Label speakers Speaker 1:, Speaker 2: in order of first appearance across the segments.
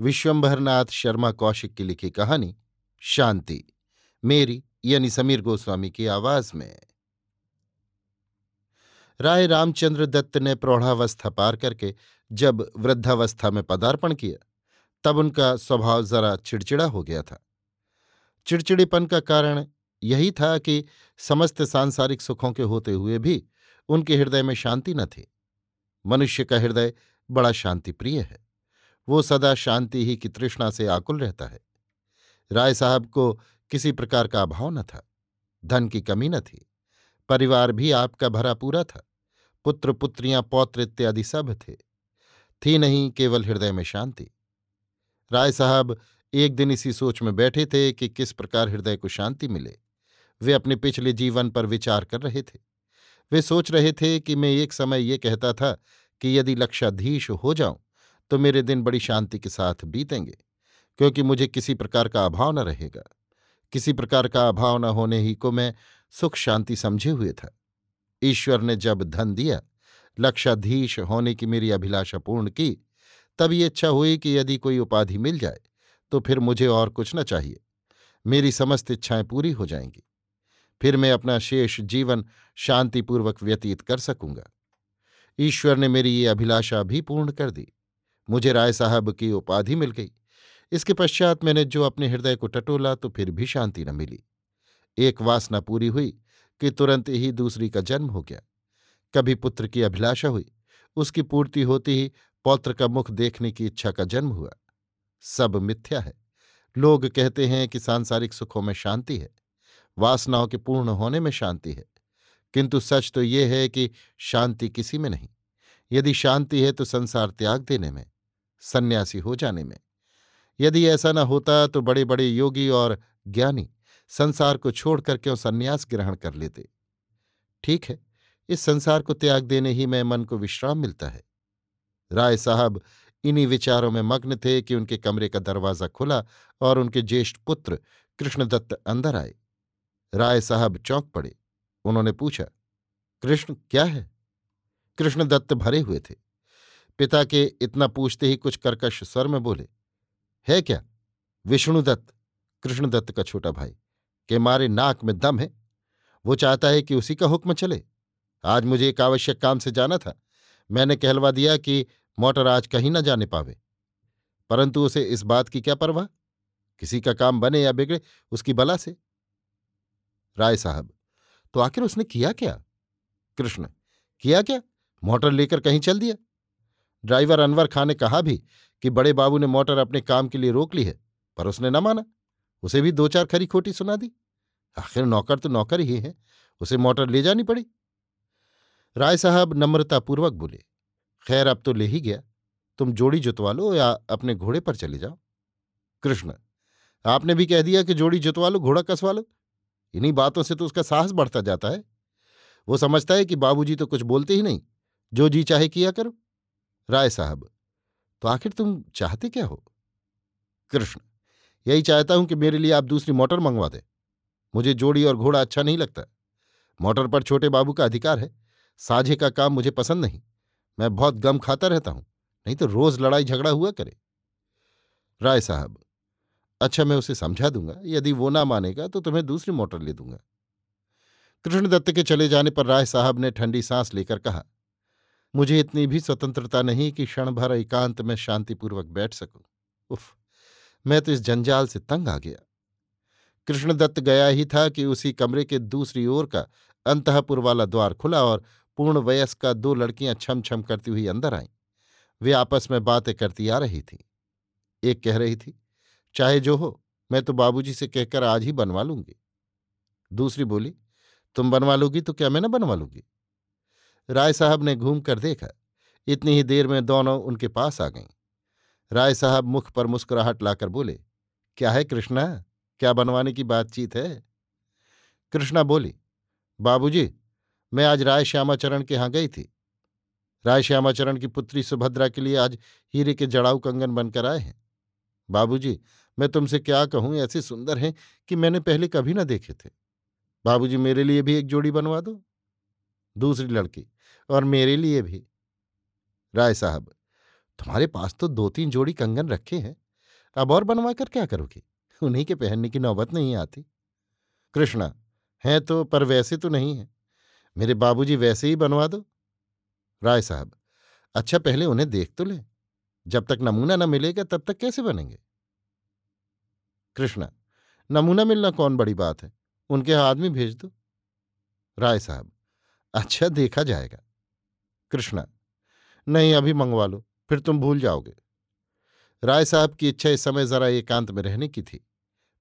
Speaker 1: विश्वंभरनाथ शर्मा कौशिक की लिखी कहानी, शांति। मेरी, यानी समीर गोस्वामी की आवाज़ में। राय रामचंद्र दत्त ने प्रौढ़ावस्था पार करके जब वृद्धावस्था में पदार्पण किया, तब उनका स्वभाव जरा चिड़चिड़ा हो गया था। चिड़चिड़ीपन का कारण यही था कि समस्त सांसारिक सुखों के होते हुए भी उनके हृदय में शांति न थी। मनुष्य का हृदय बड़ा शांति प्रिय है। वो सदा शांति ही की तृष्णा से आकुल रहता है। राय साहब को किसी प्रकार का अभाव न था, धन की कमी न थी, परिवार भी आपका भरा पूरा था, पुत्र पुत्रियाँ पौत्र इत्यादि सब थे, थी नहीं केवल हृदय में शांति। राय साहब एक दिन इसी सोच में बैठे थे कि किस प्रकार हृदय को शांति मिले, वे अपने पिछले जीवन पर विचार कर रहे थे। वे सोच रहे थे कि मैं एक समय ये कहता था कि यदि लक्षाधीश हो जाऊँ तो मेरे दिन बड़ी शांति के साथ बीतेंगे, क्योंकि मुझे किसी प्रकार का अभाव न रहेगा। किसी प्रकार का अभाव न होने ही को मैं सुख शांति समझे हुए था। ईश्वर ने जब धन दिया, लक्षाधीश होने की मेरी अभिलाषा पूर्ण की तब ये इच्छा हुई कि यदि कोई उपाधि मिल जाए तो फिर मुझे और कुछ न चाहिए। मेरी समस्त इच्छाएँ पूरी हो जाएँगी। फिर मैं अपना शेष जीवन शांतिपूर्वक व्यतीत कर सकूँगा। ईश्वर ने मेरी ये अभिलाषा भी पूर्ण कर दी। मुझे राय साहब की उपाधि मिल गई। इसके पश्चात मैंने जो अपने हृदय को टटोला तो फिर भी शांति न मिली। एक वासना पूरी हुई कि तुरंत ही दूसरी का जन्म हो गया। कभी पुत्र की अभिलाषा हुई, उसकी पूर्ति होती ही पौत्र का मुख देखने की इच्छा का जन्म हुआ। सब मिथ्या है। लोग कहते हैं कि सांसारिक सुखों में शांति है, वासनाओं के पूर्ण होने में शांति है। किंतु सच तो ये है कि शांति किसी में नहीं। यदि शांति है तो संसार त्याग देने में सन्यासी हो जाने में। यदि ऐसा न होता तो बड़े बड़े योगी और ज्ञानी संसार को छोड़कर क्यों सन्यास ग्रहण कर लेते? ठीक है, इस संसार को त्याग देने ही में मन को विश्राम मिलता है। राय साहब इन्हीं विचारों में मग्न थे कि उनके कमरे का दरवाज़ा खुला और उनके ज्येष्ठ पुत्र कृष्णदत्त अंदर आए। राय साहब चौंक पड़े। उन्होंने पूछा, कृष्ण, क्या है? कृष्णदत्त भरे हुए थे। पिता के इतना पूछते ही कुछ कर्कश स्वर में बोले, है क्या? विष्णुदत्त, कृष्णदत्त का छोटा भाई, के मारे नाक में दम है? वो चाहता है कि उसी का हुक्म चले। आज मुझे एक आवश्यक काम से जाना था। मैंने कहलवा दिया कि मोटर आज कहीं ना जाने पावे। परंतु उसे इस बात की क्या परवाह? किसी का काम बने या बिगड़े, उसकी बला से? राय साहब तो आखिर उसने किया क्या? कृष्ण, किया क्या? मोटर लेकर कहीं चल दिया? ड्राइवर अनवर खां ने कहा भी कि बड़े बाबू ने मोटर अपने काम के लिए रोक ली है, पर उसने न माना। उसे भी दो चार खरी खोटी सुना दी। आखिर नौकर तो नौकर ही है, उसे मोटर ले जानी पड़ी। राय साहब नम्रतापूर्वक बोले, खैर, अब तो ले ही गया। तुम जोड़ी जुतवा लो या अपने घोड़े पर चले जाओ। कृष्ण, आपने भी कह दिया कि जोड़ी जुतवा लो, घोड़ा कसवा लो। इन्हीं बातों से तो उसका साहस बढ़ता जाता है। वो समझता है कि बाबूजी तो कुछ बोलते ही नहीं। जो जी चाहे किया करो। राय साहब तो आखिर तुम चाहते क्या हो? कृष्ण, यही चाहता हूँ कि मेरे लिए आप दूसरी मोटर मंगवा दें। मुझे जोड़ी और घोड़ा अच्छा नहीं लगता। मोटर पर छोटे बाबू का अधिकार है। साझे का काम मुझे पसंद नहीं। मैं बहुत गम खाता रहता हूँ, नहीं तो रोज लड़ाई झगड़ा हुआ करे। राय साहब अच्छा मैं उसे समझा दूँगा। यदि वो ना मानेगा तो तुम्हें दूसरी मोटर ले दूँगा। कृष्णदत्त के चले जाने पर राय साहब ने ठंडी सांस लेकर कहा मुझे इतनी भी स्वतंत्रता नहीं कि क्षण भर एकांत में शांतिपूर्वक बैठ सकूँ। उफ, मैं तो इस जंजाल से तंग आ गया। कृष्णदत्त गया ही था कि उसी कमरे के दूसरी ओर का अंतपुर वाला द्वार खुला और पूर्ण वयस्क का दो लड़कियाँ छम छम करती हुई अंदर आईं। वे आपस में बातें करती आ रही थी। एक कह रही थी, चाहे जो हो, मैं तो बाबूजी से कहकर आज ही बनवा लूँगी। दूसरी बोली, तुम बनवा लोगी तो क्या मैं न बनवा लूँगी? राय साहब ने घूम कर देखा। इतनी ही देर में दोनों उनके पास आ गईं। राय साहब मुख पर मुस्कुराहट लाकर बोले, क्या है कृष्णा? क्या बनवाने की बातचीत है? कृष्णा बोली, बाबूजी, मैं आज राय श्यामाचरण के यहाँ गई थी। राय श्यामाचरण की पुत्री सुभद्रा के लिए आज हीरे के जड़ाऊ कंगन बनकर आए हैं। बाबूजी, मैं तुमसे क्या कहूँ, ऐसे सुंदर हैं कि मैंने पहले कभी ना देखे थे। बाबूजी, मेरे लिए भी एक जोड़ी बनवा दो। दूसरी लड़की और मेरे लिए भी। राय साहब, तुम्हारे पास तो दो तीन जोड़ी कंगन रखे हैं, अब और बनवा कर क्या करोगे? उन्हीं के पहनने की नौबत नहीं आती। कृष्णा, हैं तो पर वैसे तो नहीं है। मेरे बाबूजी वैसे ही बनवा दो। राय साहब अच्छा पहले उन्हें देख तो ले। जब तक नमूना न मिलेगा तब तक कैसे बनेंगे? कृष्णा, नमूना मिलना कौन बड़ी बात है? उनके आदमी भेज दो। राय साहब अच्छा देखा जाएगा। कृष्णा, नहीं, अभी मंगवा लो, फिर तुम भूल जाओगे। राय साहब की इच्छा इस समय जरा एकांत में रहने की थी,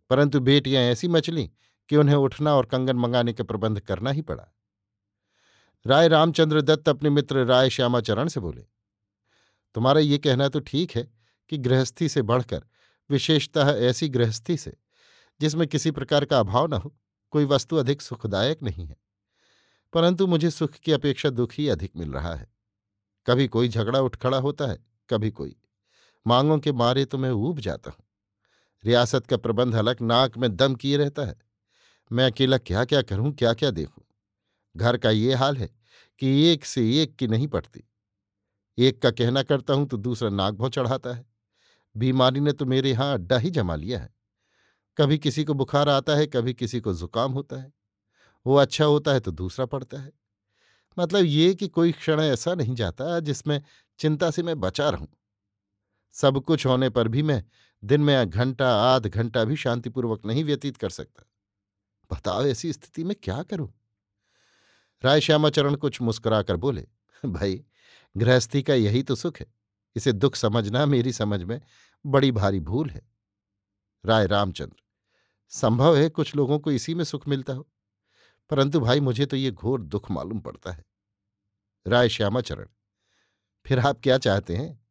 Speaker 1: परंतु बेटियाँ ऐसी मचली कि उन्हें उठना और कंगन मंगाने का प्रबंध करना ही पड़ा। राय रामचंद्र दत्त अपने मित्र राय श्यामाचरण से बोले, तुम्हारा ये कहना तो ठीक है कि गृहस्थी से बढ़कर, विशेषतः ऐसी गृहस्थी से, जिसमें किसी प्रकार का अभाव न हो, कोई वस्तु अधिक सुखदायक नहीं है। परंतु मुझे सुख की अपेक्षा दुख ही अधिक मिल रहा है। कभी कोई झगड़ा उठ खड़ा होता है, कभी कोई। मांगों के मारे तो मैं ऊब जाता हूँ। रियासत का प्रबंध अलग, नाक में दम किए रहता है। मैं अकेला क्या क्या करूँ क्या क्या देखूँ? घर का ये हाल है कि एक से एक की नहीं पड़ती। एक का कहना करता हूँ तो दूसरा नाक भों चढ़ाता है। बीमारी ने तो मेरे यहाँ अड्डा ही जमा लिया है। कभी किसी को बुखार आता है, कभी किसी को जुकाम होता है। वो अच्छा होता है तो दूसरा पड़ता है। मतलब ये कि कोई क्षण ऐसा नहीं जाता जिसमें चिंता से मैं बचा रहूँ। सब कुछ होने पर भी मैं दिन में घंटा, आध घंटा भी शांतिपूर्वक नहीं व्यतीत कर सकता। बताओ ऐसी स्थिति में क्या करूँ? राय श्यामाचरण कुछ मुस्कुराकर बोले, भाई, गृहस्थी का यही तो सुख है। इसे दुख समझना मेरी समझ में बड़ी भारी भूल है। राय रामचंद्र, संभव है कुछ लोगों को इसी में सुख मिलता हो? परंतु भाई, मुझे तो ये घोर दुख मालूम पड़ता है। राय श्यामाचरण, फिर आप क्या चाहते हैं?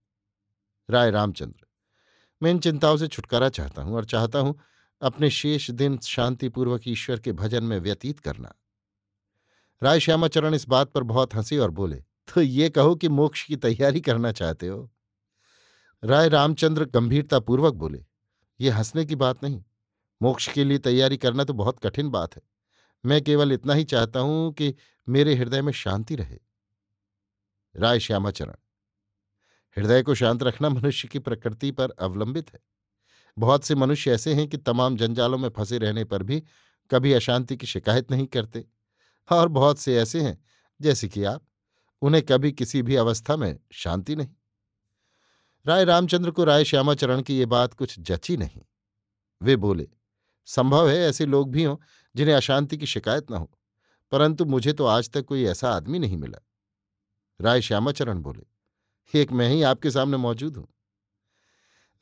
Speaker 1: राय रामचंद्र, मैं इन चिंताओं से छुटकारा चाहता हूँ और चाहता हूँ अपने शेष दिन शांतिपूर्वक ईश्वर के भजन में व्यतीत करना। राय श्यामाचरण इस बात पर बहुत हंसे और बोले तो ये कहो कि मोक्ष की तैयारी करना चाहते हो? राय रामचंद्र गंभीरतापूर्वक बोले, ये हंसने की बात नहीं। मोक्ष के लिए तैयारी करना तो बहुत कठिन बात है। मैं केवल इतना ही चाहता हूँ कि मेरे हृदय में शांति रहे। राय श्यामाचरण। हृदय को शांत रखना मनुष्य की प्रकृति पर अवलंबित है। बहुत से मनुष्य ऐसे हैं कि तमाम जंजालों में फंसे रहने पर भी कभी अशांति की शिकायत नहीं करते। और बहुत से ऐसे हैं, जैसे कि आप, उन्हें कभी किसी भी अवस्था में शांति नहीं। राय रामचंद्र को राय श्यामाचरण की ये बात कुछ जची नहीं। वे बोले संभव है ऐसे लोग भी हों, जिन्हें अशांति की शिकायत न हो। परंतु मुझे तो आज तक कोई ऐसा आदमी नहीं मिला। राय श्यामाचरण बोले, एक मैं ही आपके सामने मौजूद हूँ।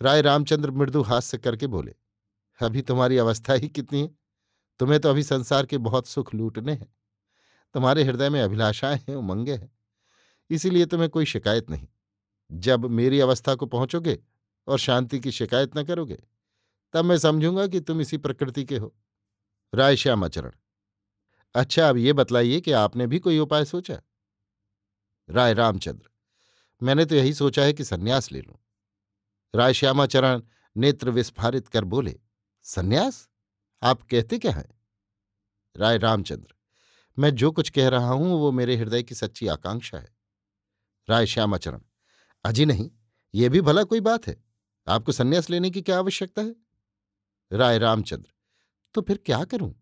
Speaker 1: राय रामचंद्र मृदु हास्य करके बोले, अभी तुम्हारी अवस्था ही कितनी है? तुम्हें तो अभी संसार के बहुत सुख लूटने हैं। तुम्हारे हृदय में अभिलाषाएँ हैं, उमंगे हैं। इसीलिए तुम्हें कोई शिकायत नहीं। जब मेरी अवस्था को पहुंचोगे और शांति की शिकायत न करोगे तब मैं समझूँगा कि तुम इसी प्रकृति के हो। राय श्यामाचरण। अच्छा अब ये बतलाइए कि आपने भी कोई उपाय सोचा? राय रामचंद्र। मैंने तो यही सोचा है कि सन्यास ले लूँ। राय श्यामाचरण नेत्र विस्फारित कर बोले, सन्यास? आप कहते क्या हैं? राय रामचंद्र। मैं जो कुछ कह रहा हूँ, वो मेरे हृदय की सच्ची आकांक्षा है। राय श्यामाचरण। अजी नहीं, ये भी भला कोई बात है। आपको सन्यास लेने की क्या आवश्यकता है? राय रामचंद्र। तो फिर क्या करूँ?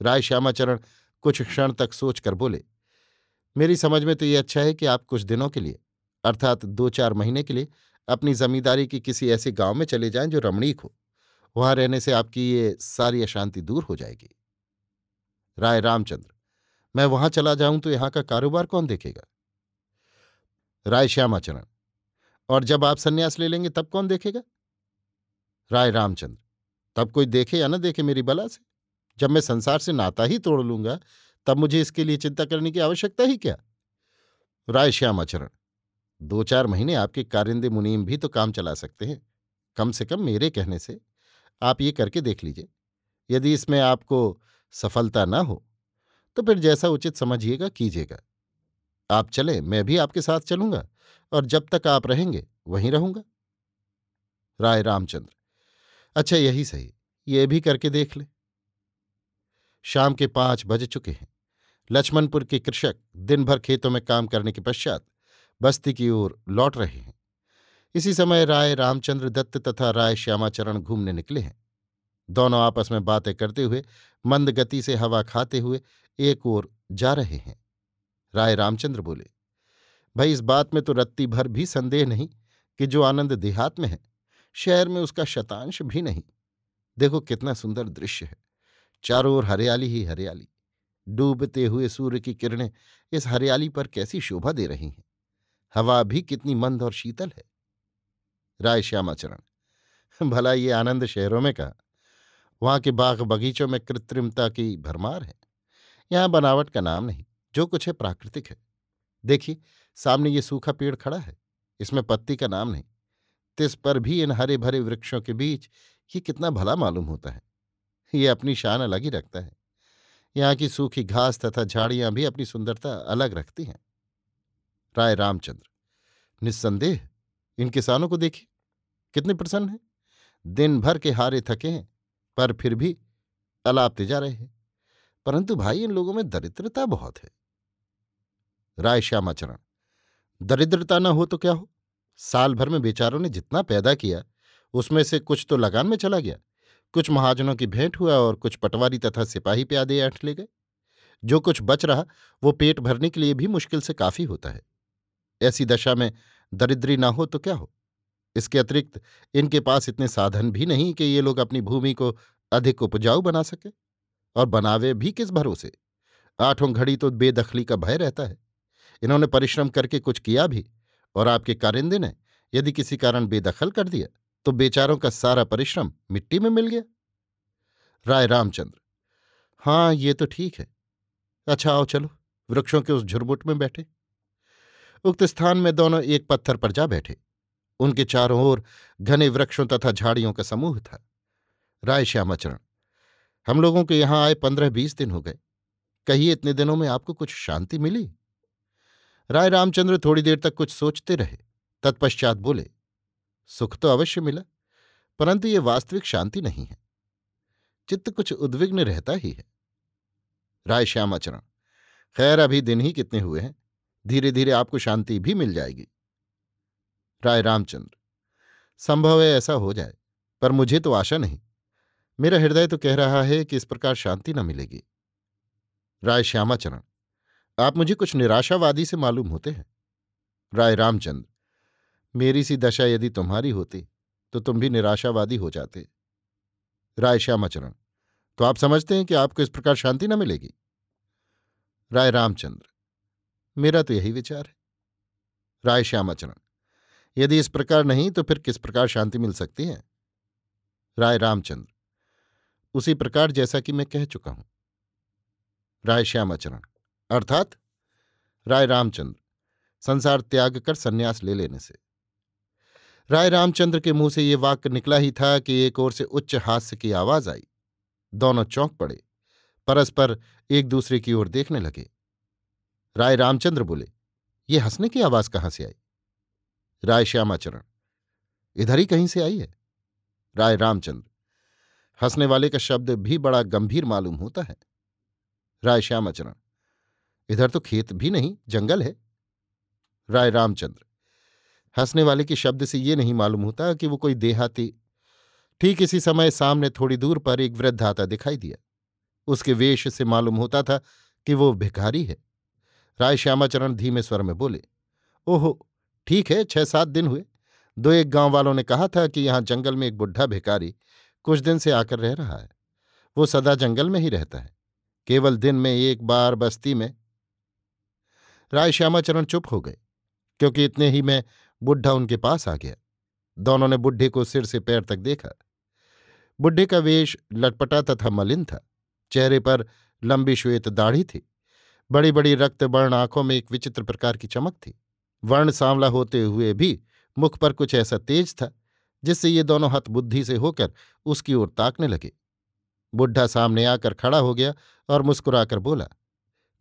Speaker 1: राय श्यामाचरण कुछ क्षण तक सोचकर बोले, मेरी समझ में तो ये अच्छा है कि आप कुछ दिनों के लिए, अर्थात दो चार महीने के लिए, अपनी जमींदारी की किसी ऐसे गाँव में चले जाएँ जो रमणीक हो। वहाँ रहने से आपकी ये सारी अशांति दूर हो जाएगी। राय रामचंद्र, मैं वहाँ चला जाऊँ तो यहाँ का कारोबार कौन देखेगा? राय श्यामाचरण, और जब आप संन्यास ले लेंगे तब कौन देखेगा? राय रामचंद्र तब कोई देखे या न देखे मेरी बला से। जब मैं संसार से नाता ही तोड़ लूँगा, तब मुझे इसके लिए चिंता करने की आवश्यकता ही क्या? राय श्याम आचरण दो चार महीने आपके कारिंदे मुनीम भी तो काम चला सकते हैं, कम से कम मेरे कहने से। आप ये करके देख लीजिए, यदि इसमें आपको सफलता ना हो तो फिर जैसा उचित समझिएगा, कीजिएगा। आप चले, मैं भी आपके साथ चलूँगा, और जब तक आप रहेंगे, वहीं रहूँगा। राय रामचंद्र अच्छा यही सही। ये भी करके देख ले। शाम के पाँच बज चुके हैं। लक्ष्मणपुर के कृषक दिन भर खेतों में काम करने के पश्चात बस्ती की ओर लौट रहे हैं। इसी समय राय रामचंद्र दत्त तथा राय श्यामाचरण घूमने निकले हैं। दोनों आपस में बातें करते हुए, मंद गति से हवा खाते हुए एक ओर जा रहे हैं। राय रामचंद्र बोले, भाई इस बात में तो रत्ती भर भी संदेह नहीं कि जो आनंद देहात में है। शहर में उसका शतांश भी नहीं। देखो कितना सुंदर दृश्य है। चारों ओर हरियाली ही हरियाली। डूबते हुए सूर्य की किरणें इस हरियाली पर कैसी शोभा दे रही हैं। हवा भी कितनी मंद और शीतल है। राय श्यामाचरण, भला ये आनंद शहरों में कहा? वहाँ के बाग बगीचों में कृत्रिमता की भरमार है। यहाँ बनावट का नाम नहीं, जो कुछ है प्राकृतिक है। देखिए, सामने ये सूखा पेड़ खड़ा है। इसमें पत्ती का नाम नहीं। तिस पर भी इन हरे भरे वृक्षों के बीच ये कितना भला मालूम होता है? ये अपनी शान अलग ही रखता है। यहाँ की सूखी घास तथा झाड़ियाँ भी अपनी सुंदरता अलग रखती हैं। राय रामचंद्र, निस्संदेह, इन किसानों को देखिए, कितने प्रसन्न हैं। दिन भर के हारे थके हैं, पर फिर भी अलापते जा रहे हैं। परंतु भाई, इन लोगों में दरिद्रता बहुत है। राय श्यामाचरण, दरिद्रता न हो तो क्या हो? साल भर में बेचारों ने जितना पैदा किया, उसमें से कुछ तो लगान में चला गया। कुछ महाजनों की भेंट हुआ और कुछ पटवारी तथा सिपाही प्यादे ऐठ ले गए। जो कुछ बच रहा, वो पेट भरने के लिए भी मुश्किल से काफ़ी होता है। ऐसी दशा में दरिद्री ना हो तो क्या हो? इसके अतिरिक्त इनके पास इतने साधन भी नहीं कि ये लोग अपनी भूमि को अधिक उपजाऊ बना सके। और बनावे भी किस भरोसे? आठों घड़ी तो बेदखली का भय रहता है। इन्होंने परिश्रम करके कुछ किया भी और आपके कारिंदे ने यदि किसी कारण बेदखल कर दिया तो बेचारों का सारा परिश्रम मिट्टी में मिल गया। राय रामचंद्र हाँ ये तो ठीक है। अच्छा आओ चलो, वृक्षों के उस झुरमुट में बैठे। उक्त स्थान में दोनों एक पत्थर पर जा बैठे। उनके चारों ओर घने वृक्षों तथा झाड़ियों का समूह था। राय श्यामाचरण, हम लोगों के यहाँ आए पंद्रह बीस दिन हो गए। कहिए, इतने दिनों में आपको कुछ शांति मिली? राय रामचंद्र थोड़ी देर तक कुछ सोचते रहे, तत्पश्चात बोले, सुख तो अवश्य मिला, परंतु ये वास्तविक शांति नहीं है। चित्त कुछ उद्विग्न रहता ही है। राय श्यामाचरण, खैर, अभी दिन ही कितने हुए हैं धीरे धीरे आपको शांति भी मिल जाएगी। राय रामचंद्र, संभव है ऐसा हो जाए, पर मुझे तो आशा नहीं। मेरा हृदय तो कह रहा है कि इस प्रकार शांति न मिलेगी। राय श्यामाचरण आप मुझे कुछ निराशावादी से मालूम होते हैं। राय रामचंद्र, मेरी सी दशा यदि तुम्हारी होती तो तुम भी निराशावादी हो जाते। राय श्यामाचरण तो आप समझते हैं कि आपको इस प्रकार शांति न मिलेगी? राय रामचंद्र, मेरा तो यही विचार है। राय श्यामाचरण, यदि इस प्रकार नहीं तो फिर किस प्रकार शांति मिल सकती है? राय रामचंद्र, उसी प्रकार जैसा कि मैं कह चुका हूँ। राय श्यामाचरण अर्थात राय रामचंद्र, संसार त्याग कर संन्यास ले लेने से। राय रामचंद्र के मुँह से ये वाक्य निकला ही था कि एक ओर से उच्च हास्य की आवाज़ आई। दोनों चौंक पड़े, परस्पर एक दूसरे की ओर देखने लगे। राय रामचंद्र बोले, ये हंसने की आवाज़ कहाँ से आई? राय श्यामाचरण, इधर ही कहीं से आई है? राय रामचंद्र, हंसने वाले का शब्द भी बड़ा गंभीर मालूम होता है। राय श्यामाचरण इधर तो खेत भी नहीं, जंगल है। राय रामचंद्र, हंसने वाले के शब्द से ये नहीं मालूम होता कि वो कोई देहाती। ठीक इसी समय सामने थोड़ी दूर पर एक वृद्ध आता दिखाई दिया। उसके वेश से मालूम होता था कि वो भिखारी है। राय श्यामाचरण धीमे स्वर में बोले, ओहो, ठीक है, छह सात दिन हुए। दो एक गाँव वालों ने कहा था कि यहाँ जंगल में एक बुढ़ा भिखारी कुछ दिन से आकर रह रहा है। वो सदा जंगल में ही रहता है। केवल दिन में एक बार बस्ती में राय श्यामाचरण चुप हो गए, क्योंकि इतने ही में बुढ़ा उनके पास आ गया। दोनों ने बुढ़े को सिर से पैर तक देखा। बुढ़े का वेश लटपटा तथा मलिन था। चेहरे पर लंबी श्वेत दाढ़ी थी। बड़ी बड़ी रक्त वर्ण आँखों में एक विचित्र प्रकार की चमक थी। वर्ण सांवला होते हुए भी मुख पर कुछ ऐसा तेज था, जिससे ये दोनों हथ बुद्धि से होकर उसकी ओर ताकने लगे। बुढ़ा सामने आकर खड़ा हो गया और मुस्कुराकर बोला,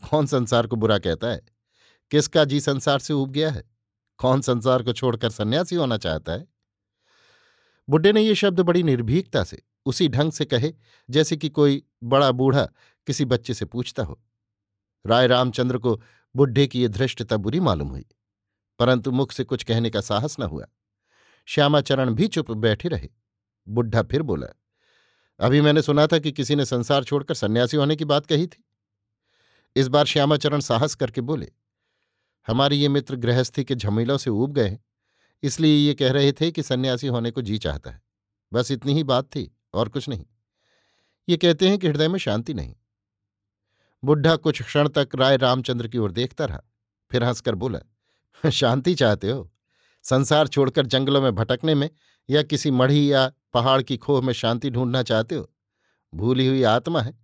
Speaker 1: कौन संसार को बुरा कहता है? किसका जी संसार से उब गया है? कौन संसार को छोड़कर सन्यासी होना चाहता है? बुढ़े ने ये शब्द बड़ी निर्भीकता से, उसी ढंग से कहे, जैसे कि कोई बड़ा बूढ़ा किसी बच्चे से पूछता हो। राय रामचंद्र को बुढ़े की ये धृष्टता बुरी मालूम हुई, परंतु मुख से कुछ कहने का साहस न हुआ। श्यामाचरण भी चुप बैठे रहे। बुढ़ा फिर बोला, अभी मैंने सुना था कि किसी ने संसार छोड़कर सन्यासी होने की बात कही थी। इस बार श्यामाचरण साहस करके बोले हमारे ये मित्र गृहस्थी के झमेलों से ऊब गए इसलिए ये कह रहे थे कि सन्यासी होने को जी चाहता है। बस इतनी ही बात थी, और कुछ नहीं। ये कहते हैं कि हृदय में शांति नहीं। बुढ़ा कुछ क्षण तक राय रामचंद्र की ओर देखता रहा, फिर हंसकर बोला शांति चाहते हो? संसार छोड़कर जंगलों में भटकने में या किसी मढ़ी या पहाड़ की खोह में शांति ढूंढना चाहते हो? भूली हुई आत्मा है,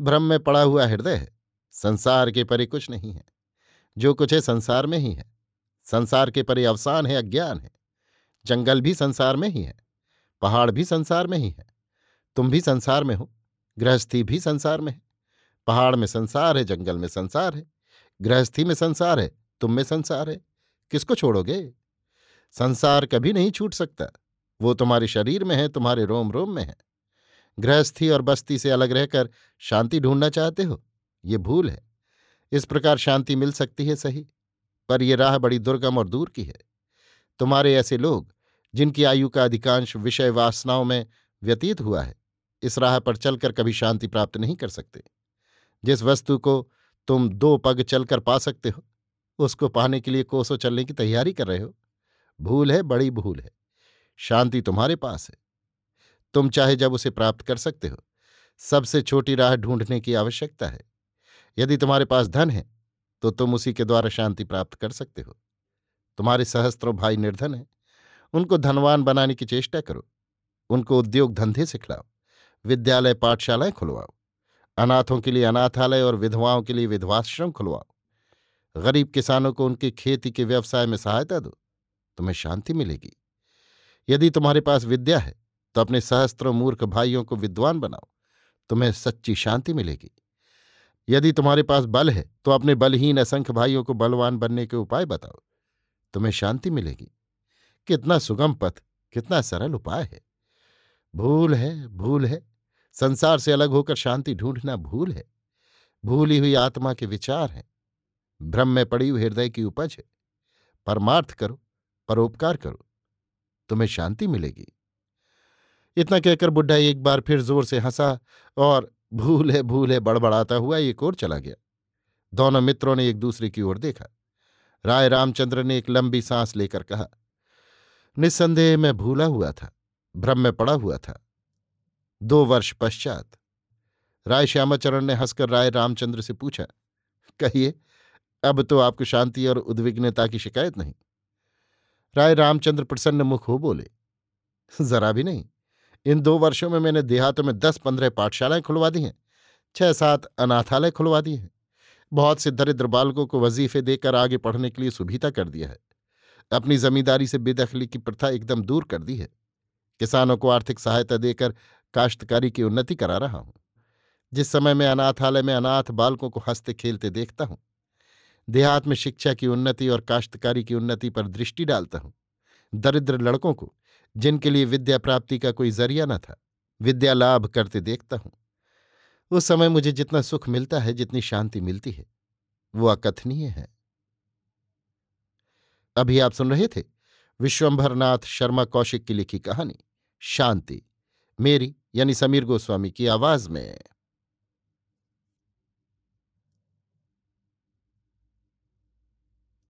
Speaker 1: भ्रम में पड़ा हुआ हृदय है। संसार के परे कुछ नहीं है। जो कुछ है संसार में ही है। संसार के परे अवसान है, अज्ञान है। जंगल भी संसार में ही है, पहाड़ भी संसार में ही है। तुम भी संसार में हो, गृहस्थी भी संसार में है। पहाड़ में संसार है, जंगल में संसार है। गृहस्थी में संसार है, तुम में संसार है। किसको छोड़ोगे? संसार कभी नहीं छूट सकता। वो तुम्हारे शरीर में है, तुम्हारे रोम रोम में है। गृहस्थी और बस्ती से अलग रहकर शांति ढूंढना चाहते हो? ये भूल है। इस प्रकार शांति मिल सकती है सही, पर यह राह बड़ी दुर्गम और दूर की है। तुम्हारे ऐसे लोग, जिनकी आयु का अधिकांश विषय वासनाओं में व्यतीत हुआ है, इस राह पर चलकर कभी शांति प्राप्त नहीं कर सकते। जिस वस्तु को तुम दो पग चलकर पा सकते हो, उसको पाने के लिए कोसों चलने की तैयारी कर रहे हो। भूल है, बड़ी भूल है। शांति तुम्हारे पास है। तुम चाहे जब उसे प्राप्त कर सकते हो, सबसे छोटी राह ढूँढने की आवश्यकता है। यदि तुम्हारे पास धन है तो तुम उसी के द्वारा शांति प्राप्त कर सकते हो। तुम्हारे सहस्त्रों भाई निर्धन हैं। उनको धनवान बनाने की चेष्टा करो। उनको उद्योग धंधे सिखलाओ विद्यालय पाठशालाएँ खुलवाओ। अनाथों के लिए अनाथालय और विधवाओं के लिए विधवाश्रम खुलवाओ। गरीब किसानों को उनकी खेती के व्यवसाय में सहायता दो। तुम्हें शांति मिलेगी। यदि तुम्हारे पास विद्या है तो अपने सहस्त्रों मूर्ख भाइयों को विद्वान बनाओ। तुम्हें सच्ची शांति मिलेगी। यदि तुम्हारे पास बल है तो अपने बलहीन असंख्य भाइयों को बलवान बनने के उपाय बताओ। तुम्हें शांति मिलेगी। कितना सुगम पथ, कितना सरल उपाय है। भूल है भूल है। संसार से अलग होकर शांति ढूंढना भूल है। भूली हुई आत्मा के विचार हैं। भ्रम में पड़ी हुई हृदय की उपज है। परमार्थ करो, परोपकार करो। तुम्हें शांति मिलेगी। इतना कहकर बुढ़ा एक बार फिर ज़ोर से हंसा और भूले भूले बड़बड़ाता हुआ एक ओर चला गया। दोनों मित्रों ने एक दूसरे की ओर देखा। राय रामचंद्र ने एक लंबी सांस लेकर कहा, निस्संदेह मैं भूला हुआ था, भ्रम में पड़ा हुआ था। दो वर्ष पश्चात राय श्यामाचरण ने हंसकर राय रामचंद्र से पूछा, कहिए, अब तो आपको शांति और उद्विग्नता की शिकायत नहीं? राय रामचंद्र प्रसन्न मुख हो बोले, जरा भी नहीं। इन दो वर्षों में मैंने देहातों में दस पंद्रह पाठशालाएँ खुलवा दी हैं, छह सात अनाथालय खुलवा दिए हैं। बहुत से दरिद्र बालकों को वजीफे देकर आगे पढ़ने के लिए सुविधा कर दिया है। अपनी जमींदारी से बेदखली की प्रथा एकदम दूर कर दी है। किसानों को आर्थिक सहायता देकर काश्तकारी की उन्नति करा रहा हूँ। जिस समय मैं अनाथालय में अनाथ बालकों को हँसते खेलते देखता हूँ, देहात में शिक्षा की उन्नति और काश्तकारी की उन्नति पर दृष्टि डालता हूँ। दरिद्र लड़कों को जिनके लिए विद्या प्राप्ति का कोई ज़रिया न था। विद्या लाभ करते देखता हूँ। उस समय मुझे जितना सुख मिलता है, जितनी शांति मिलती है, वो अकथनीय है। अभी आप सुन रहे थे विश्वंभरनाथ शर्मा कौशिक की लिखी कहानी, शांति, मेरी यानी समीर गोस्वामी की आवाज़ में।